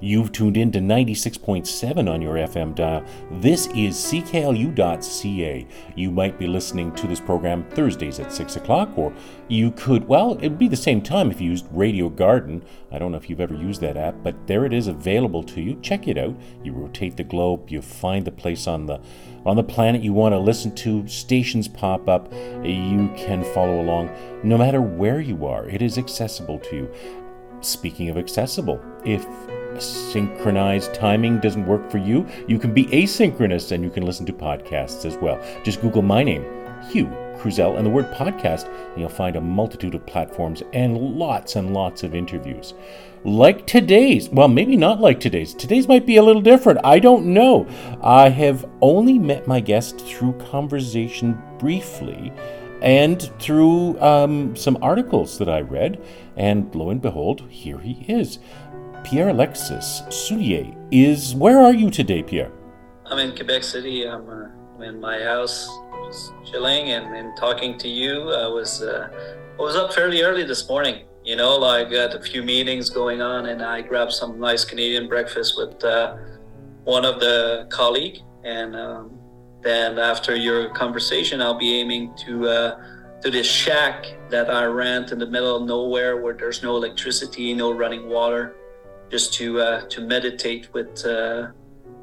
You've tuned in to 96.7 on your FM dial. This is cklu.ca. You might be listening to this program Thursdays at 6 o'clock, or you could, well, it'd be the same time if you used Radio Garden. I don't know if you've ever used that app, but there it is available to you. Check it out. You rotate the globe, you find the place on the on the planet you want to listen to, stations pop up, you can follow along no matter where you are. It is accessible to you. Speaking of accessible, if synchronized timing doesn't work for you, you can be asynchronous and you can listen to podcasts as well. Just Google my name, Hugh Kruzel, and the word podcast, and you'll find a multitude of platforms and lots and lots of interviews. Like today's, well, maybe not like today's. Today's might be a little different. I don't know. I have only met my guest through conversation briefly and through um, some articles that I read, and lo and behold, here he is. Pierre Alexis Soulière is. Where are you today, Pierre? I'm in Quebec City. I'm, uh, I'm in my house, just chilling and, and talking to you. I was uh, I was up fairly early this morning. You know, I got a few meetings going on, and I grabbed some nice Canadian breakfast with uh, one of the colleague, and um, then after your conversation, I'll be aiming to uh, to this shack that I rent in the middle of nowhere, where there's no electricity, no running water just to uh, to meditate with uh,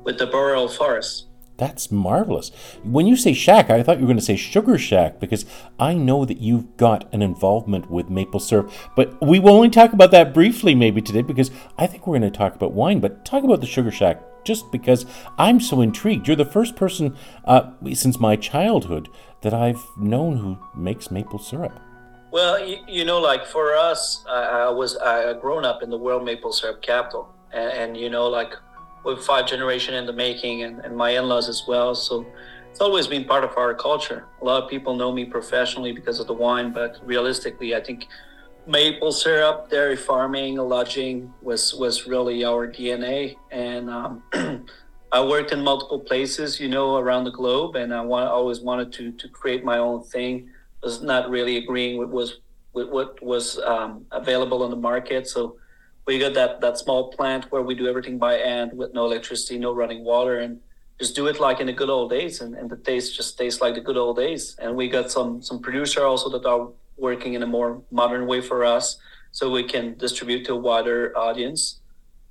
with the boreal forest. That's marvelous. When you say shack, I thought you were going to say sugar shack because I know that you've got an involvement with maple syrup. But we will only talk about that briefly maybe today because I think we're going to talk about wine. But talk about the sugar shack just because I'm so intrigued. You're the first person uh, since my childhood that I've known who makes maple syrup. Well, you, you know, like for us, I, I was I grown up in the world maple syrup capital, and, and you know, like with five generation in the making, and, and my in-laws as well. So it's always been part of our culture. A lot of people know me professionally because of the wine, but realistically, I think maple syrup, dairy farming, lodging was was really our DNA. And um, I worked in multiple places, you know, around the globe, and I want always wanted to to create my own thing was not really agreeing with was with what was um, available on the market. So we got that that small plant where we do everything by hand with no electricity, no running water, and just do it like in the good old days. And, and the taste just tastes like the good old days. And we got some some producer also that are working in a more modern way for us, so we can distribute to a wider audience.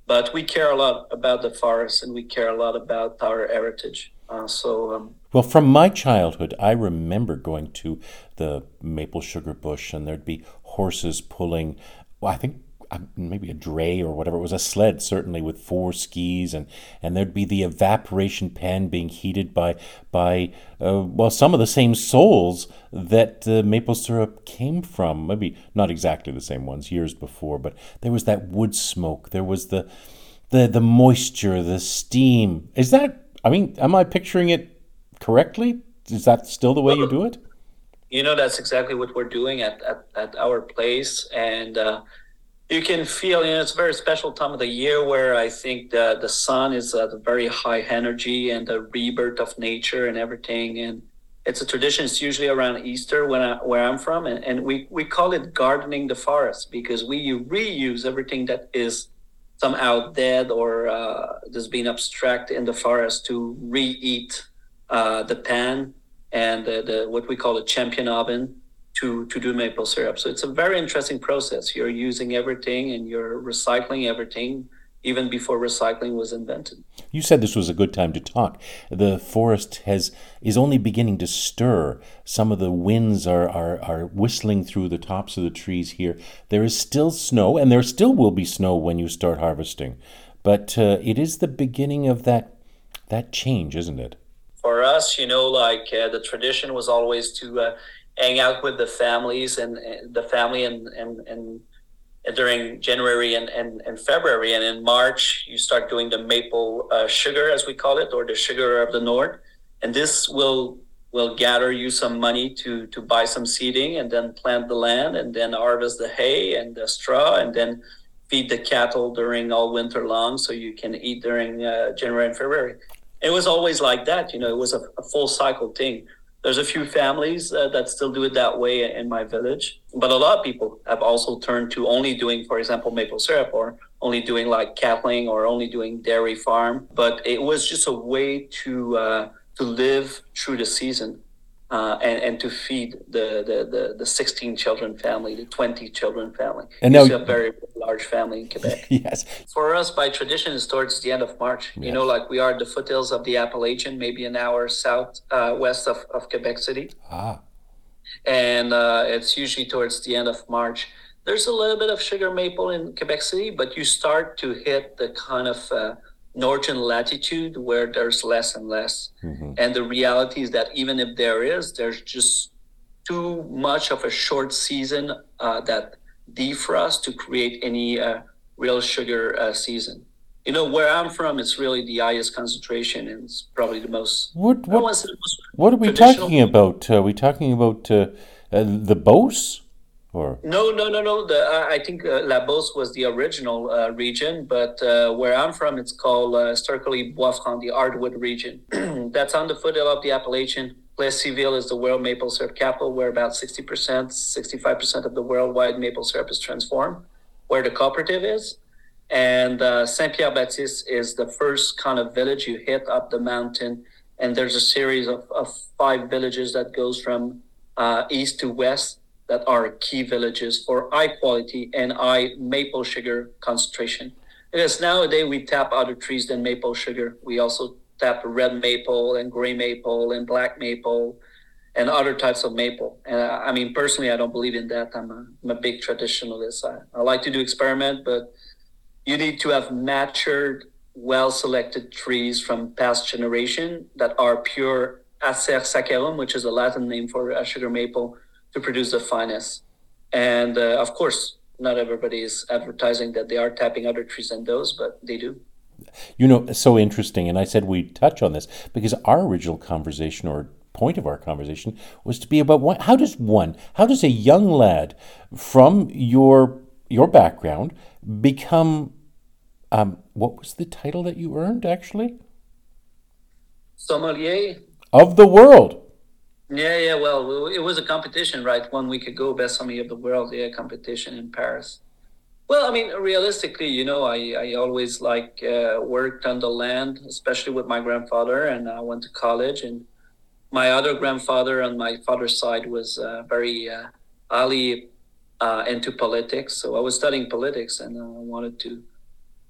But we care a lot about the forest, and we care a lot about our heritage. Uh, so um, well, from my childhood, I remember going to the maple sugar bush, and there'd be horses pulling. Well, I think uh, maybe a dray or whatever. It was a sled certainly with four skis and and there'd be the evaporation pan being heated by by uh, well some of the same souls that uh, maple syrup came from. Maybe not exactly the same ones years before but there was that wood smoke. There was the the the moisture the steam. Is that i mean am i picturing it correctly? Is that still the way you do it? You know, that's exactly what we're doing at, at, at our place. And uh, you can feel, you know, it's a very special time of the year where I think the, the sun is at a very high energy and the rebirth of nature and everything. And it's a tradition. It's usually around Easter when I, where I'm from. And, and we, we call it gardening the forest because we reuse everything that is somehow dead or uh, just being abstract in the forest to re-eat uh, the pan and the, the, what we call a champion oven to, to do maple syrup. So it's a very interesting process. You're using everything and you're recycling everything even before recycling was invented. You said this was a good time to talk. The forest has is only beginning to stir. Some of the winds are, are, are whistling through the tops of the trees here. There is still snow, and there still will be snow when you start harvesting. But uh, it is the beginning of that that change, isn't it? for us, you know, like uh, the tradition was always to uh, hang out with the families and, and the family and, and, and during January and, and, and February. And in March, you start doing the maple uh, sugar, as we call it, or the sugar of the north. And this will will gather you some money to to buy some seeding and then plant the land and then harvest the hay and the straw and then feed the cattle during all winter long so you can eat during uh, January and February it was always like that. You know, it was a, a full cycle thing. There's a few families uh, that still do it that way in my village, but a lot of people have also turned to only doing, for example, maple syrup or only doing like cattling or only doing dairy farm, but it was just a way to uh, to live through the season uh, and, and to feed the, the, the, the 16 children family, the 20 children family. And now, a very large family in Quebec. yes. For us, by tradition, it's towards the end of March. Yes. You know, like we are at the foothills of the Appalachian, maybe an hour south uh, west of, of Quebec City. Ah. And uh, it's usually towards the end of March. There's a little bit of sugar maple in Quebec City, but you start to hit the kind of uh, northern latitude where there's less and less. Mm-hmm. And the reality is that even if there is, there's just too much of a short season uh, that defrost to create any uh, real sugar uh, season. You know, where I'm from, it's really the highest concentration and it's probably the most. What, what, most what are we talking about? Are we talking about uh, uh, the Beauce? Or? No, no, no, no. The, uh, I think uh, La Beauce was the original uh, region, but uh, where I'm from, it's called uh, historically Bois-Franc, the Hardwood region. That's on the foothill of the Appalachian. Plessisville is the world maple syrup capital, where about 60%, 65% of the worldwide maple syrup is transformed, where the cooperative is. And uh, Saint Pierre Baptiste is the first kind of village you hit up the mountain. And there's a series of, of five villages that goes from east to west that are key villages for high quality and high maple sugar concentration. Because nowadays we tap other trees than maple sugar. We also tap red maple and gray maple and black maple and other types of maple. And uh, I mean, personally, I don't believe in that. I'm a, I'm a big traditionalist. I, I like to do experiment, but you need to have matured, well selected trees from past generation that are pure Acer saccharum, which is a Latin name for a sugar maple to produce the finest. And uh, of course, not everybody is advertising that they are tapping other trees than those, but they do. You know, so interesting. And I said we'd touch on this because our original conversation or point of our conversation was to be about what, how does one, how does a young lad from your your background become um, what was the title that you earned actually? Sommelier of the world. Yeah, yeah. Well, it was a competition, right? One week ago, best sommelier of the world, yeah, competition in Paris. Well, I mean, realistically, you know, I, I always like uh, worked on the land, especially with my grandfather, and I went to college. And my other grandfather on my father's side was uh, very uh, highly uh, into politics, so I was studying politics, and I wanted to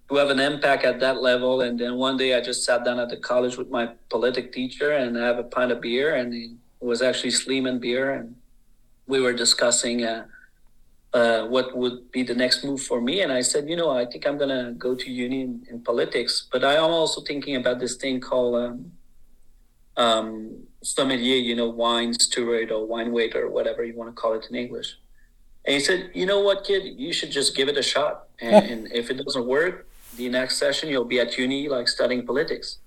to have an impact at that level. And then one day, I just sat down at the college with my politic teacher and have a pint of beer, and he was actually Sleeman beer, and we were discussing uh, uh, what would be the next move for me. And I said, you know, I think I'm gonna go to uni in, in politics, but I am also thinking about this thing called um, um, sommelier, you know, wine steward or wine waiter, or whatever you want to call it in English. And he said, you know what, kid, you should just give it a shot, and, and if it doesn't work, the next session you'll be at uni like studying politics.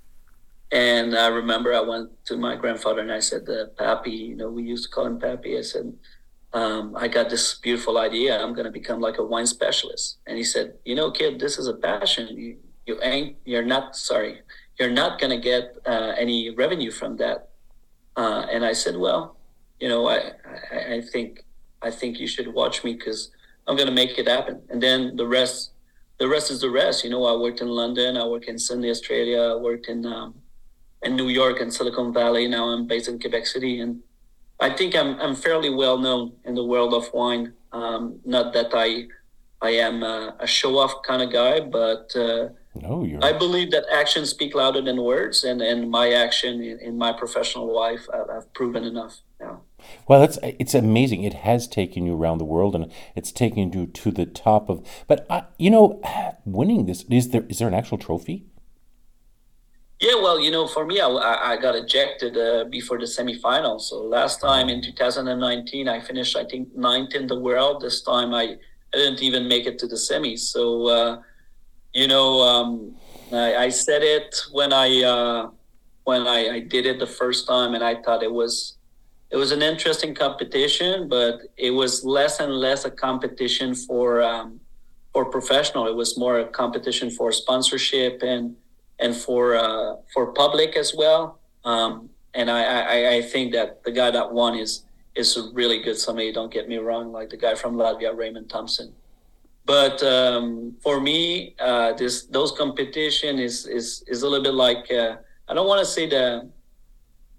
And I remember I went to my grandfather and I said, uh, Pappy, you know, we used to call him Pappy. I said, um, I got this beautiful idea. I'm going to become like a wine specialist. And he said, you know, kid, this is a passion. You, you ain't, you're not, sorry, you're not going to get uh, any revenue from that. Uh, and I said, well, you know, I, I, I think, I think you should watch me because I'm going to make it happen. And then the rest, the rest is the rest. You know, I worked in London, I worked in Sydney, Australia, I worked in, um, in New York and Silicon Valley. Now I'm based in Quebec City, and I think I'm I'm fairly well known in the world of wine. Um, not that I I am a, a show off kind of guy, but uh, no, you're... I believe that actions speak louder than words, and, and my action in, in my professional life I've, I've proven enough. Yeah. Well, it's it's amazing. It has taken you around the world, and it's taken you to the top of. But uh, you know, winning this is there is there an actual trophy? Yeah, well, you know, for me, I, I got ejected uh, before the semifinals. So last time in 2019, I finished, I think, ninth in the world. This time, I, I didn't even make it to the semis. So, uh, you know, um, I, I, said it when I uh, when I, I, did it the first time, and I thought it was it was an interesting competition, but it was less and less a competition for um, for professional. It was more a competition for sponsorship and and for uh, for public as well. Um, and I, I, I think that the guy that won is is a really good sommelier. Don't get me wrong, like the guy from Latvia, Raimonds Tomsons. but um, for me, uh, this those competition is is is a little bit like uh, I don't want to say the,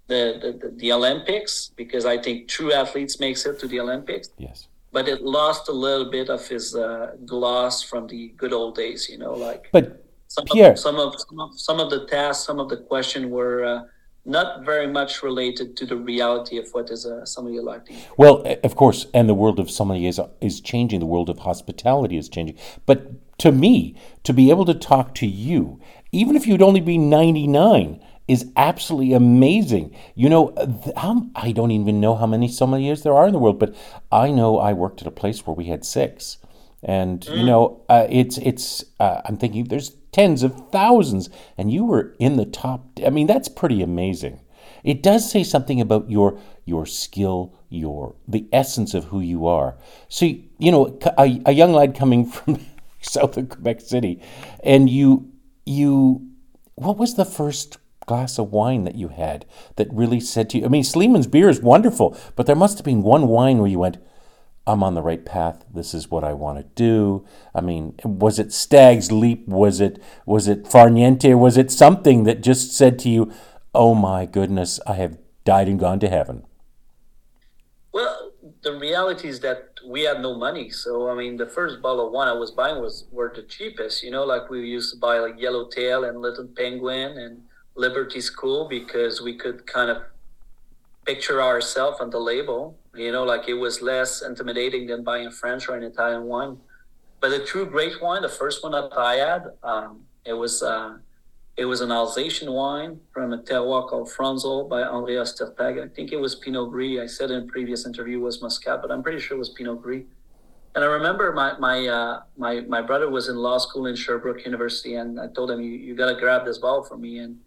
the the the Olympics because I think true athletes makes it to the Olympics. Yes. But it lost a little bit of his uh, gloss from the good old days, you know, like. But some Pierre, of, some of some of some of the tasks, some of the question were uh, not very much related to the reality of what is a sommelier like. Well, of course, and the world of sommelier is, is changing. The world of hospitality is changing. But to me, to be able to talk to you, even if you'd only be ninety nine, is absolutely amazing. You know, how, I don't even know how many sommeliers there are in the world, but I know I worked at a place where we had six and mm. you know uh, it's it's uh, i'm thinking there's tens of thousands and you were in the top i mean that's pretty amazing. It does say something about your your skill your the essence of who you are. So you know a, a young lad coming from south of quebec city and you you what was the first glass of wine that you had that really said to you? I mean sleeman's beer is wonderful but there must have been one wine where you went I'm on the right path. This is what I want to do. I mean, was it Stag's Leap? Was it was it Far Niente? Was it something that just said to you, "Oh my goodness, I have died and gone to heaven"? Well, the reality is that we had no money. So I mean, the first bottle of wine I was buying was were the cheapest. You know, like we used to buy like Yellowtail and Little Penguin and Liberty School because we could kind of picture ourselves on the label you know, like it was less intimidating than buying French or an Italian wine. But the true great wine, the first one that I had, um, it was uh, it was an Alsatian wine from a terroir called Fronholz by André Ostertag. I think it was Pinot Gris. I said in a previous interview was Muscat, but I'm pretty sure it was Pinot Gris. And I remember my my uh, my my brother was in law school in Sherbrooke University, and I told him, "You you got to grab this bottle for me." And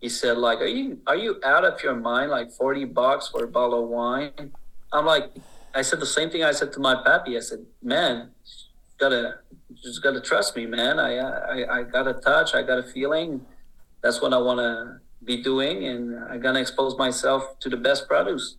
he said, "Like, are you are you out of your mind? Like forty bucks for a bottle of wine?" I'm like, I said the same thing I said to my pappy. I said, man, gotta just gotta trust me, man. I I, I got a touch, I got a feeling. That's what I want to be doing, and I gotta expose myself to the best produce,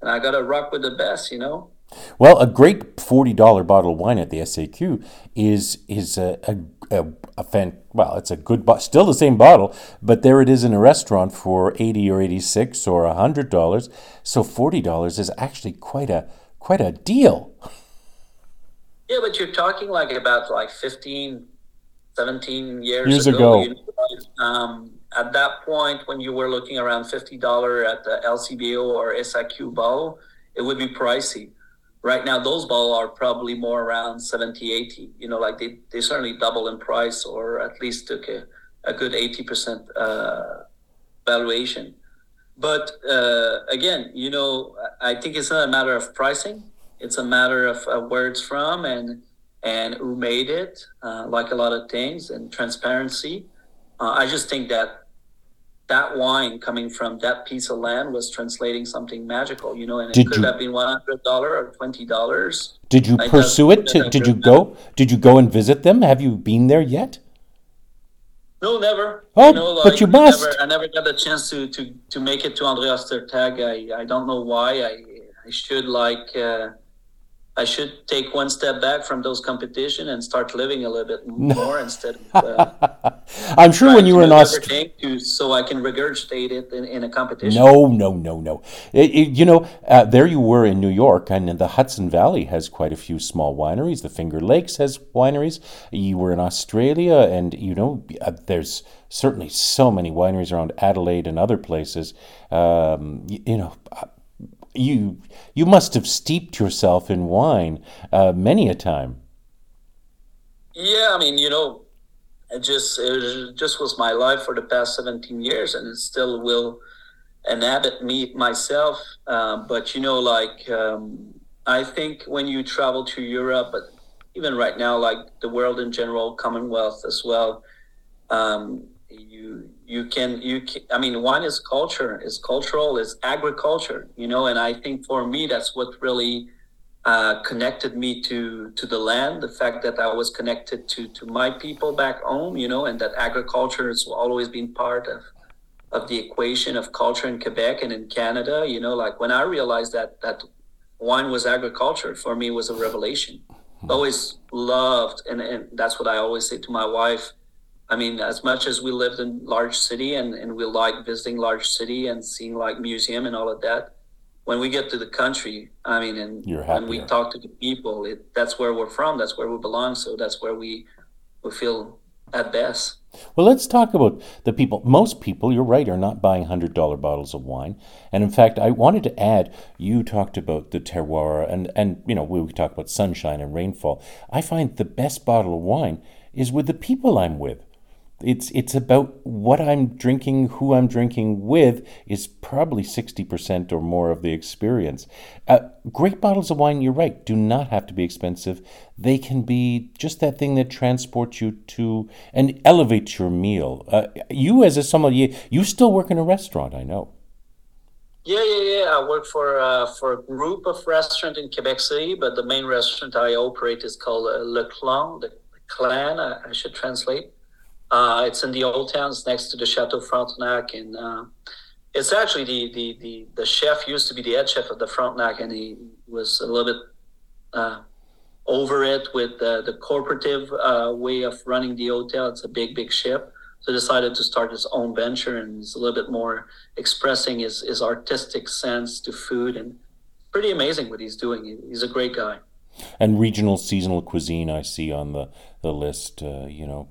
and I gotta rock with the best, you know. Well, a great forty dollar bottle of wine at the SAQ is is a, a, a, a fan, well, it's a good, bo- still the same bottle, but there it is in a restaurant for eighty or eighty six or a hundred dollars. So forty dollars is actually quite a quite a deal. Yeah, but you're talking like about like 15, 17 years, years ago. ago. Um, at that point, when you were looking around fifty dollar at the LCBO or SAQ bottle, it would be pricey right now those balls are probably more around 70 80 you know like they, they certainly double in price or at least took a, a good 80% uh, valuation. But uh, again you know i think it's not a matter of pricing. It's a matter of uh, where it's from and and who made it uh, like a lot of things and transparency. Uh, i just think that that wine coming from that piece of land was translating something magical, you know, and did it could you, have been one hundred dollar or twenty dollars. Did you I pursue it? To, did you go? Did you go and visit them? Have you been there yet? No, never. Oh, you know, like, but you must. Never, I never got the chance to to to make it to Andreas Ostertag. I I don't know why. I I should like. Uh, I should take one step back from those competition and start living a little bit more instead of. Uh, I'm sure when you were in Australia, so I can regurgitate it in, in a competition. No, no, no, no. It, it, you know, uh, there you were in New York, and the Hudson Valley has quite a few small wineries. The Finger Lakes has wineries. You were in Australia, and you know, uh, there's certainly so many wineries around Adelaide and other places. Um, you, you know uh, you you must have steeped yourself in wine uh, many a time. Yeah, I mean, you know, it just it just was my life for the past 17 years, and it still will inhabit me myself. Uh, but you know, like um, I think when you travel to Europe, but even right now, like the world in general, Commonwealth as well, um, you you can you can, i mean wine is culture is cultural is agriculture you know and i think for me that's what really uh, connected me to to the land the fact that i was connected to to my people back home you know and that agriculture has always been part of of the equation of culture in quebec and in canada you know like when i realized that that wine was agriculture for me was a revelation Hmm. Always loved, and, and that's what I always say to my wife. I mean, as much as we lived in large city and, and we like visiting large city and seeing like museum and all of that, when we get to the country, I mean, and when we talk to the people, it, that's where we're from. That's where we belong. So that's where we we feel at best. Well, let's talk about the people. Most people, you're right, are not buying $100 bottles of wine. And in fact, I wanted to add, you talked about the terroir and, and you know, we talk about sunshine and rainfall. I find the best bottle of wine is with the people I'm with. It's it's about what I'm drinking, who I'm drinking with is probably 60% or more of the experience. Uh, great bottles of wine, you're right, do not have to be expensive. They can be just that thing that transports you to and elevates your meal. Uh, you as a sommelier, you still work in a restaurant, I know. Yeah, yeah, yeah. I work for uh, for a group of restaurants in Quebec City, but the main restaurant I operate is called uh, Le Clan, the clan, I should translate. Uh, it's in the old towns next to the Chateau Frontenac, and uh, it's actually the, the, the the chef used to be the head chef of the Frontenac, and he was a little bit uh, over it with the, the corporative uh, way of running the hotel. It's a big, big ship, so decided to start his own venture, and he's a little bit more expressing his his artistic sense to food, and pretty amazing what he's doing. He's a great guy. And regional seasonal cuisine, I see on the the list. Uh, you know,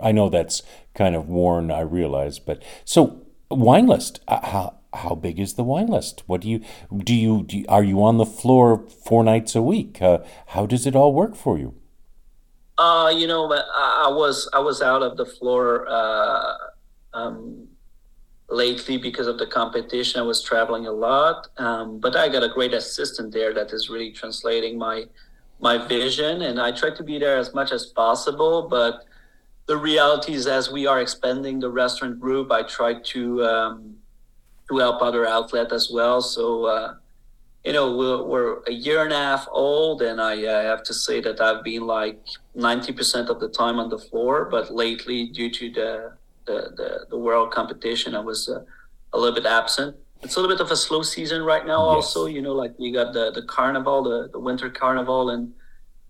I know that's kind of worn, I realize, but so wine list. Uh, how how big is the wine list? What do you do? You, do you, are you on the floor four nights a week? Uh, how does it all work for you? Uh, you know, I was I was out of the floor uh, um, lately because of the competition. I was traveling a lot, um, but I got a great assistant there that is really translating my my vision, and I try to be there as much as possible, but the reality is as we are expanding the restaurant group, I try to um, to help other outlet as well. So uh, you know we're, we're, a year and a half old, and I uh, have to say that I've been like ninety percent of the time on the floor. But lately, due to the the, the, the world competition, I was uh, a little bit absent. It's a little bit of a slow season right now. Yes. Also, you know, like we got the the carnival, the, the winter carnival, and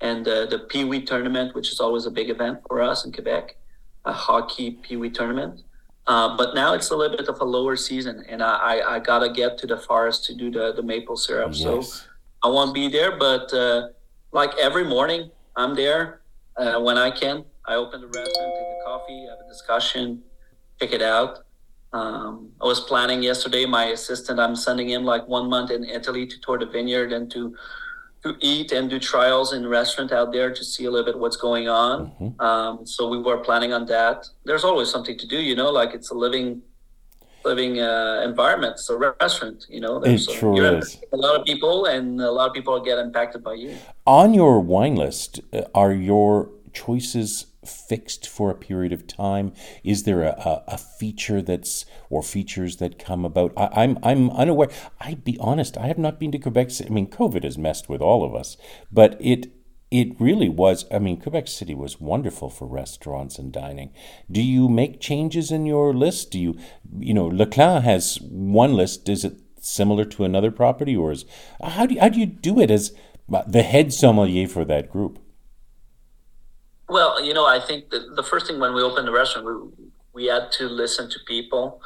and uh, the Pee Wee tournament, which is always a big event for us in Quebec, a hockey Pee Wee tournament. Uh, but now it's a little bit of a lower season, and I, I, gotta get to the forest to do the, the maple syrup. Yes. So I won't be there, but uh, like every morning, I'm there uh, when I can. I open the restaurant, take a coffee, have a discussion, check it out. Um, I was planning yesterday. My assistant, I'm sending him like one month in Italy to tour the vineyard and to to eat and do trials in restaurant out there to see a little bit what's going on. Mm-hmm. Um, so we were planning on that. There's always something to do, you know, like it's a living living uh, environment. It's a restaurant, you know. There's it sure is. A lot of people, and a lot of people get impacted by you. On your wine list, uh, are your choices fixed for a period of time? Is there a, a, feature that's or features that come about? I, am I'm, I'm unaware. I'd be honest. I have not been to Quebec. I mean, COVID has messed with all of us, but it it really was. I mean, Quebec City was wonderful for restaurants and dining. Do you make changes in your list? Do you, you know, Le Clan has one list. Is it similar to another property, or is how do you, how do you do it as uh, the head sommelier for that group? Well, you know, I think the, the first thing when we opened the restaurant, we, we had to listen to people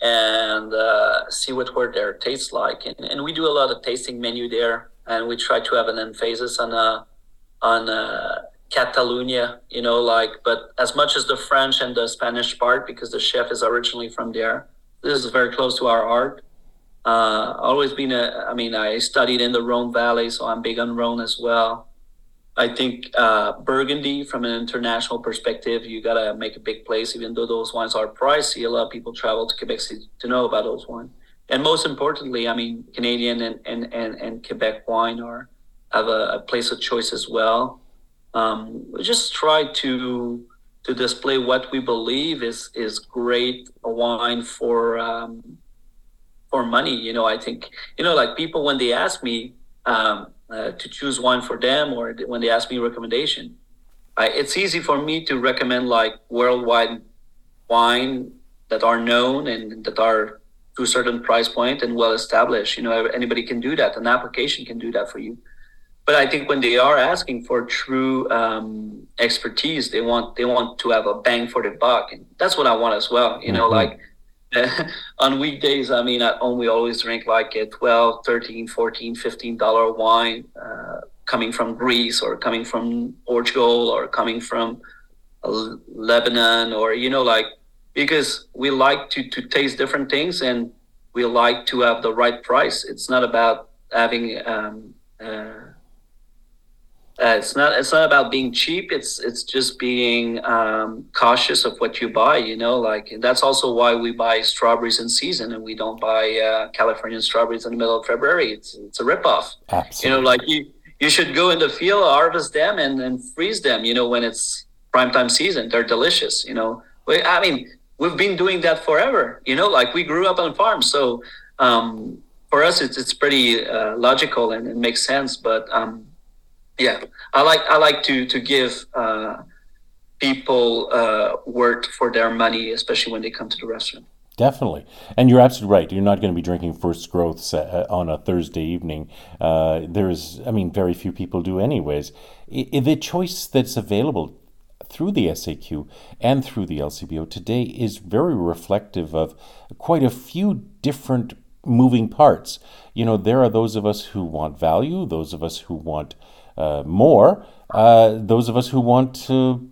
and uh, see what were their tastes like. And, and we do a lot of tasting menu there, and we try to have an emphasis on uh, on uh, Catalonia, you know, like, but as much as the French and the Spanish part, because the chef is originally from there. This is very close to our art. Uh, always been a, I mean, I studied in the Rhone Valley, so I'm big on Rhone as well. I think uh, Burgundy, from an international perspective, you gotta make a big place. Even though those wines are pricey, a lot of people travel to Quebec City to know about those wines. And most importantly, I mean, Canadian and and and, and Quebec wine are have a, a place of choice as well. Um, we just try to to display what we believe is is great wine for um, for money. You know, I think you know, like people when they ask me. Um, uh, to choose wine for them or when they ask me recommendation. I, it's easy for me to recommend like worldwide wine that are known and that are to a certain price point and well established. You know, anybody can do that. An application can do that for you. but I think when they are asking for true um, expertise, they want they want to have a bang for the buck, and that's what I want as well. You know, mm-hmm. like on weekdays, I mean, at home we always drink like a 12, 13, 14, 15 dollar wine uh, coming from Greece or coming from Portugal or coming from uh, Lebanon or you know like because we like to to taste different things and we like to have the right price. It's not about having um, uh, uh, it's not it's not about being cheap it's it's just being um, cautious of what you buy you know like that's also why we buy strawberries in season and we don't buy uh, californian strawberries in the middle of february. It's it's a ripoff. Absolutely. you know like you you should go in the field harvest them and, and freeze them you know when it's prime time season. They're delicious you know. I mean we've been doing that forever you know like we grew up on farms so um, for us it's, it's pretty uh, logical and it makes sense but um, yeah, I like I like to to give uh, people uh, work for their money, especially when they come to the restaurant. Definitely, and you're absolutely right. You're not going to be drinking First Growths uh, on a Thursday evening. Uh, there's, I mean, very few people do, anyways. The choice that's available through the SAQ and through the LCBO today is very reflective of quite a few different moving parts. You know, there are those of us who want value, those of us who want uh, more. Uh, those of us who want to,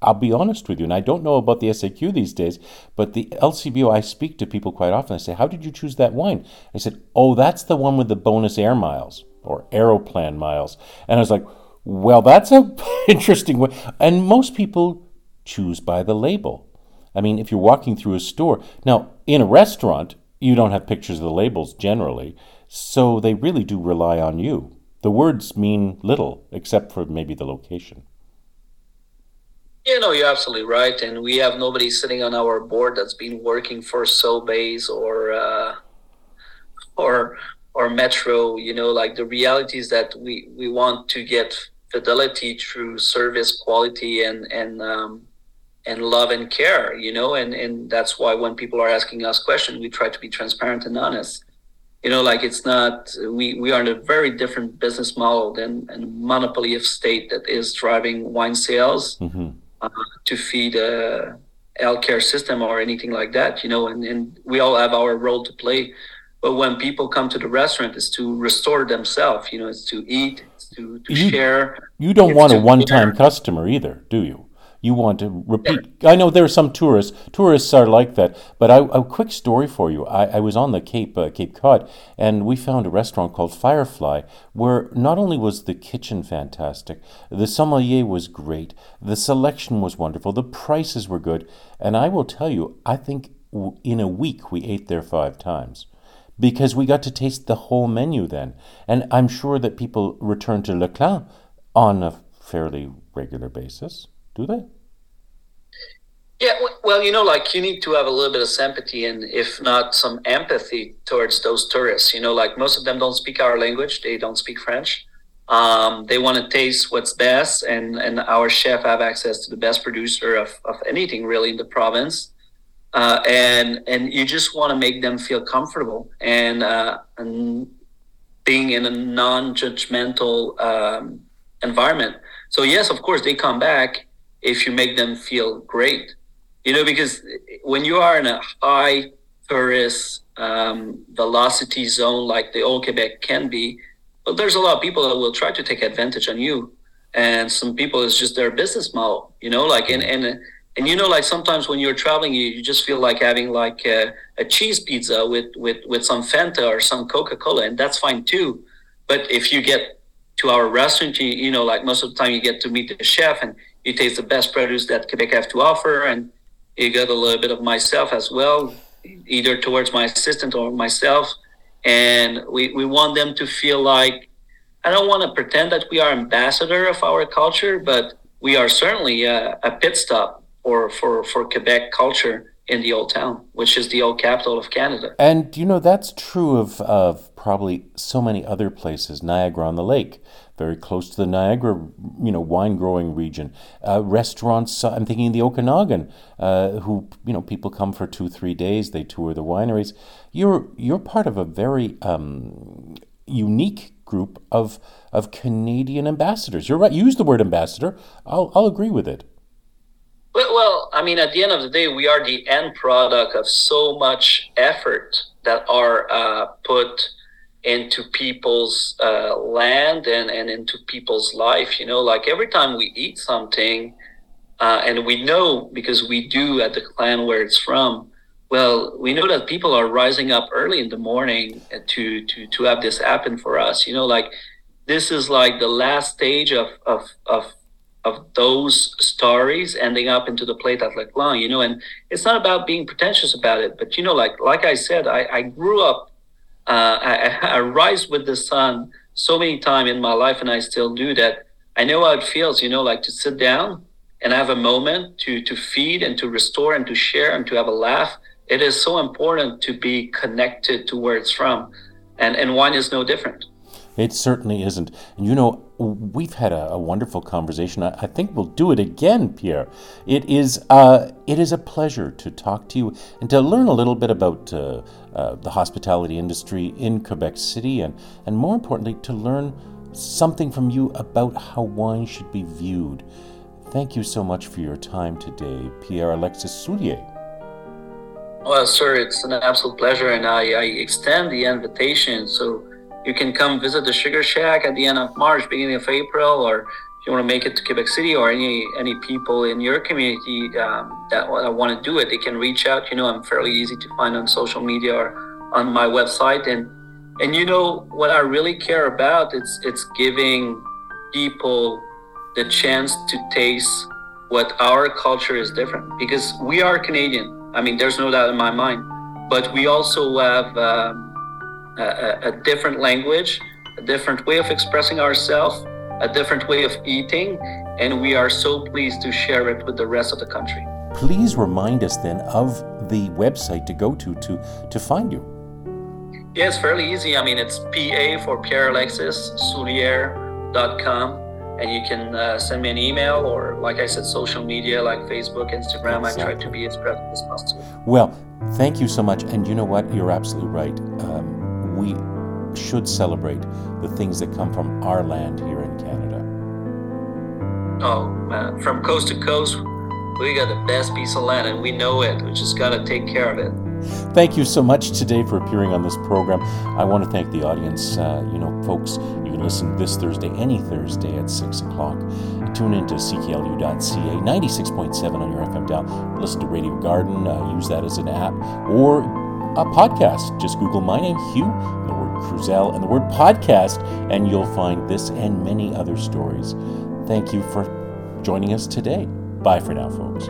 I'll be honest with you, and I don't know about the SAQ these days, but the LCBO, I speak to people quite often. I say, How did you choose that wine? I said, Oh, that's the one with the bonus air miles or Aeroplan miles. And I was like, Well, that's an interesting one. And most people choose by the label. I mean, if you're walking through a store, now in a restaurant, you don't have pictures of the labels generally, so they really do rely on you. The words mean little, except for maybe the location. Yeah, no, you're absolutely right. And we have nobody sitting on our board that's been working for Sobeys or uh, or or Metro. You know, like the reality is that we we want to get fidelity through service quality and and um, and love and care. You know, and and that's why when people are asking us questions, we try to be transparent and honest you know like it's not we we are in a very different business model than a monopoly of state that is driving wine sales mm-hmm. uh, to feed a healthcare system or anything like that you know and, and we all have our role to play. But when people come to the restaurant it's to restore themselves you know it's to eat it's to, to you, share. you don't want a one-time customer either do you you want to repeat. I know there are some tourists. Tourists are like that. But I, a quick story for you. I, I was on the Cape uh, Cape Cod, and we found a restaurant called Firefly, where not only was the kitchen fantastic, the sommelier was great, the selection was wonderful, the prices were good, and I will tell you, I think in a week we ate there five times because we got to taste the whole menu then. And I'm sure that people return to Le Clan on a fairly regular basis, do they? Yeah, well, you know, like you need to have a little bit of sympathy and, if not some empathy towards those tourists. You know, like most of them don't speak our language; they don't speak French. Um, they want to taste what's best, and and our chef have access to the best producer of, of anything really in the province. Uh, and and you just want to make them feel comfortable and uh, and being in a non-judgmental um, environment. So yes, of course, they come back if you make them feel great you know, because when you are in a high tourist um, velocity zone like the old Quebec can be, there's a lot of people that will try to take advantage on you, and some people it's just their business model. You know, like and and and you know, like sometimes when you're traveling, you, you just feel like having like a, a cheese pizza with with with some Fanta or some Coca Cola, and that's fine too. But if you get to our restaurant, you, you know, like most of the time you get to meet the chef and you taste the best produce that Quebec have to offer, and you got a little bit of myself as well, either towards my assistant or myself. And we, we want them to feel like I don't want to pretend that we are ambassador of our culture, but we are certainly a, a pit stop for, for, for Quebec culture in the old town, which is the old capital of Canada. And you know that's true of of probably so many other places. Niagara on the Lake, very close to the Niagara, you know, wine growing region. Uh, restaurants. Uh, I'm thinking the Okanagan, uh, who you know people come for two three days. They tour the wineries. You're you're part of a very um, unique group of of Canadian ambassadors. You're right. Use the word ambassador. I'll I'll agree with it. Well, well, I mean, at the end of the day, we are the end product of so much effort that are uh, put into people's uh, land and, and into people's life. You know, like every time we eat something, uh, and we know because we do at the clan where it's from. Well, we know that people are rising up early in the morning to to to have this happen for us. You know, like this is like the last stage of of of of those stories ending up into the plate at Leclan, you know, and it's not about being pretentious about it, but you know, like like I said, I, I grew up, uh, I, I rise with the sun so many times in my life, and I still do that. I know how it feels, you know, like to sit down and have a moment to to feed and to restore and to share and to have a laugh. It is so important to be connected to where it's from. And and wine is no different. It certainly isn't. And you know we've had a, a wonderful conversation. I, I, think we'll do it again pierre. It is uh, it is a pleasure to talk to you and to learn a little bit about uh, uh, the hospitality industry in quebec city and and more importantly to learn something from you about how wine should be viewed Thank you so much for your time today, Pierre Alexis Soulière. Well, sir, it's an absolute pleasure, and I, I extend the invitation so you can come visit the Sugar Shack at the end of March, beginning of April, or you want to make it to Quebec City, or any any people in your community um, that, that want to do it, they can reach out. You know, I'm fairly easy to find on social media or on my website, and and you know what I really care about it's it's giving people the chance to taste what our culture is different because we are Canadian. I mean, there's no doubt in my mind, but we also have um, a, a, different language, a different way of expressing ourselves, a different way of eating, and we are so pleased to share it with the rest of the country. Please remind us then of the website to go to to to find you. Yeah, it's fairly easy. I mean, it's PA for Pierre Alexis Soulière.com and you can uh, send me an email or like i said social media like facebook instagram exactly. i try to be as present as possible well thank you so much and you know what you're absolutely right um, we should celebrate the things that come from our land here oh man from coast to coast we got the best piece of land and we know it we just got to take care of it Thank you so much today for appearing on this program. I want to thank the audience. Uh, you know, folks, you can listen this Thursday, any Thursday at 6 o'clock. Tune into CKLU.ca, 96.7 on your FM dial. Listen to Radio Garden, uh, use that as an app, or a podcast. Just Google my name, Hugh, the word Kruzel, and the word podcast, and you'll find this and many other stories. Thank you for joining us today. Bye for now, folks.